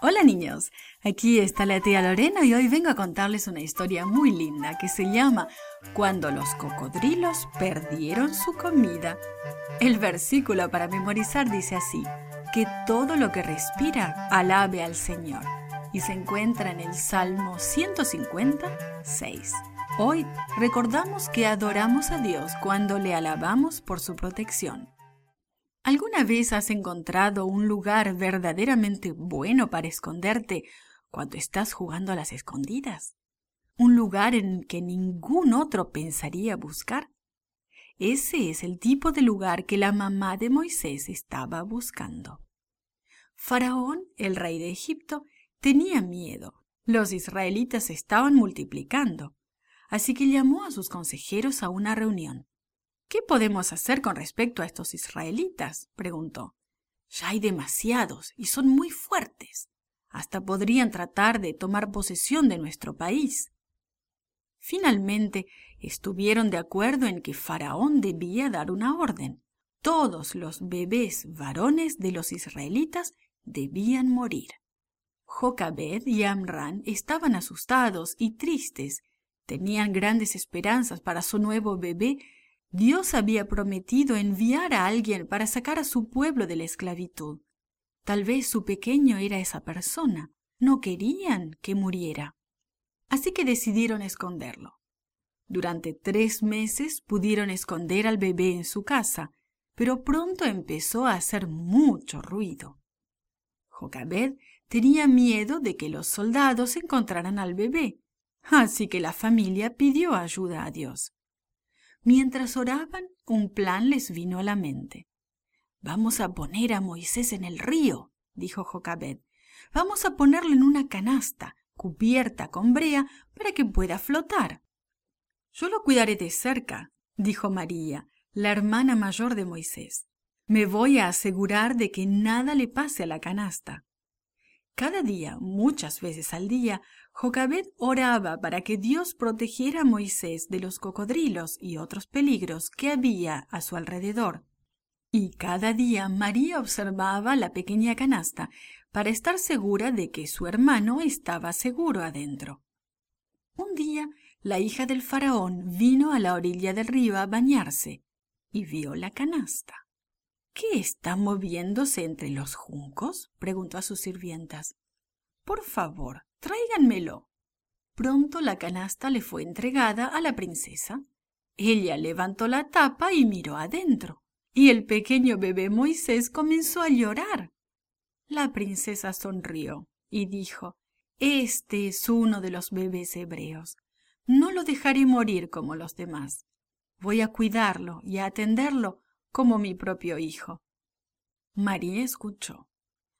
Hola niños, aquí está la tía Lorena y hoy vengo a contarles una historia muy linda que se llama Cuando los cocodrilos perdieron su comida. El versículo para memorizar dice así, que todo lo que respira alabe al Señor y se encuentra en el Salmo 156. Hoy recordamos que adoramos a Dios cuando le alabamos por su protección. ¿Alguna vez has encontrado un lugar verdaderamente bueno para esconderte cuando estás jugando a las escondidas? ¿Un lugar en que ningún otro pensaría buscar? Ese es el tipo de lugar que la mamá de Moisés estaba buscando. Faraón, el rey de Egipto, tenía miedo. Los israelitas estaban multiplicando. Así que llamó a sus consejeros a una reunión. ¿Qué podemos hacer con respecto a estos israelitas? preguntó. Ya hay demasiados y son muy fuertes. Hasta podrían tratar de tomar posesión de nuestro país. Finalmente estuvieron de acuerdo en que Faraón debía dar una orden. Todos los bebés varones de los israelitas debían morir. Jocabed y Amran estaban asustados y tristes. Tenían grandes esperanzas para su nuevo bebé Dios había prometido enviar a alguien para sacar a su pueblo de la esclavitud. Tal vez su pequeño era esa persona. No querían que muriera. Así que decidieron esconderlo. Durante tres meses pudieron esconder al bebé en su casa, pero pronto empezó a hacer mucho ruido. Jocabed tenía miedo de que los soldados encontraran al bebé, así que la familia pidió ayuda a Dios. Mientras oraban, un plan les vino a la mente. Vamos a poner a Moisés en el río, dijo Jocabed. Vamos a ponerlo en una canasta, cubierta con brea, para que pueda flotar. Yo lo cuidaré de cerca, dijo María, la hermana mayor de Moisés. Me voy a asegurar de que nada le pase a la canasta. Cada día, muchas veces al día, Jocabed oraba para que Dios protegiera a Moisés de los cocodrilos y otros peligros que había a su alrededor. Y cada día María observaba la pequeña canasta para estar segura de que su hermano estaba seguro adentro. Un día la hija del faraón vino a la orilla del río a bañarse y vio la canasta. ¿Qué está moviéndose entre los juncos? preguntó a sus sirvientas. Por favor, tráiganmelo. Pronto la canasta le fue entregada a la princesa. Ella levantó la tapa y miró adentro, y el pequeño bebé Moisés comenzó a llorar. La princesa sonrió y dijo, Este es uno de los bebés hebreos. No lo dejaré morir como los demás. Voy a cuidarlo y a atenderlo como mi propio hijo. María escuchó.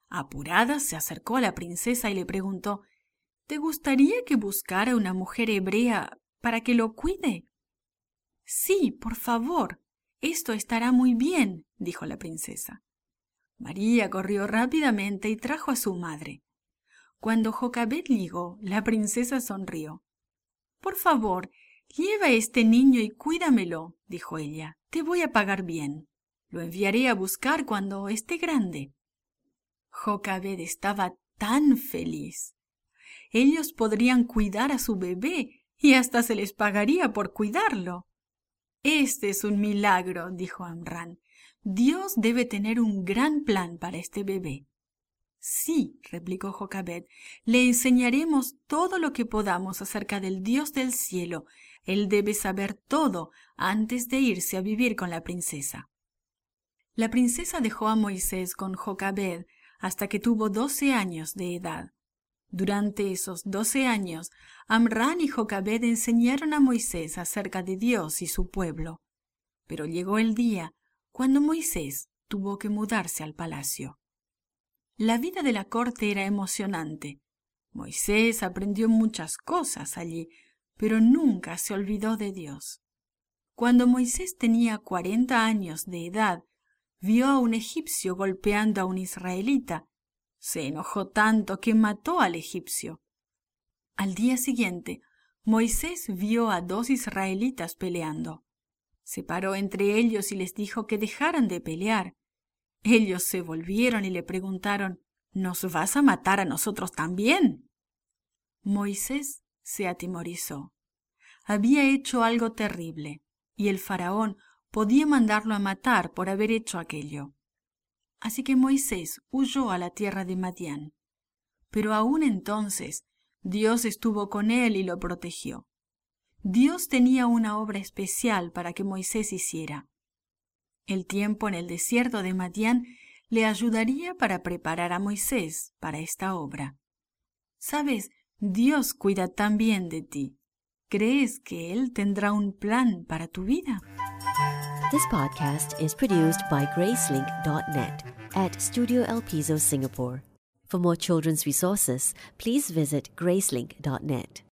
Apurada se acercó a la princesa y le preguntó ¿Te gustaría que buscara una mujer hebrea para que lo cuide? Sí, por favor. Esto estará muy bien, dijo la princesa. María corrió rápidamente y trajo a su madre. Cuando Jocabet llegó, la princesa sonrió. Por favor, lleva a este niño y cuídamelo, dijo ella. Te voy a pagar bien. Lo enviaré a buscar cuando esté grande. Jocabed estaba tan feliz. Ellos podrían cuidar a su bebé y hasta se les pagaría por cuidarlo. Este es un milagro, dijo Amran. Dios debe tener un gran plan para este bebé. Sí, replicó Jocabed, le enseñaremos todo lo que podamos acerca del Dios del cielo. Él debe saber todo antes de irse a vivir con la princesa. La princesa dejó a Moisés con Jocabed hasta que tuvo doce años de edad. Durante esos doce años, Amran y Jocabed enseñaron a Moisés acerca de Dios y su pueblo. Pero llegó el día cuando Moisés tuvo que mudarse al palacio. La vida de la corte era emocionante. Moisés aprendió muchas cosas allí, pero nunca se olvidó de Dios. Cuando Moisés tenía cuarenta años de edad, vio a un egipcio golpeando a un israelita. Se enojó tanto que mató al egipcio. Al día siguiente, Moisés vio a dos israelitas peleando. Se paró entre ellos y les dijo que dejaran de pelear. Ellos se volvieron y le preguntaron ¿Nos vas a matar a nosotros también? Moisés se atemorizó. Había hecho algo terrible, y el faraón podía mandarlo a matar por haber hecho aquello. Así que Moisés huyó a la tierra de Madián. Pero aún entonces Dios estuvo con él y lo protegió. Dios tenía una obra especial para que Moisés hiciera. El tiempo en el desierto de Madián le ayudaría para preparar a Moisés para esta obra. Sabes, Dios cuida tan bien de ti. ¿Crees que Él tendrá un plan para tu vida? This podcast is produced by Gracelink.net at Studio El Piso, Singapore. For more children's resources, please visit Gracelink.net.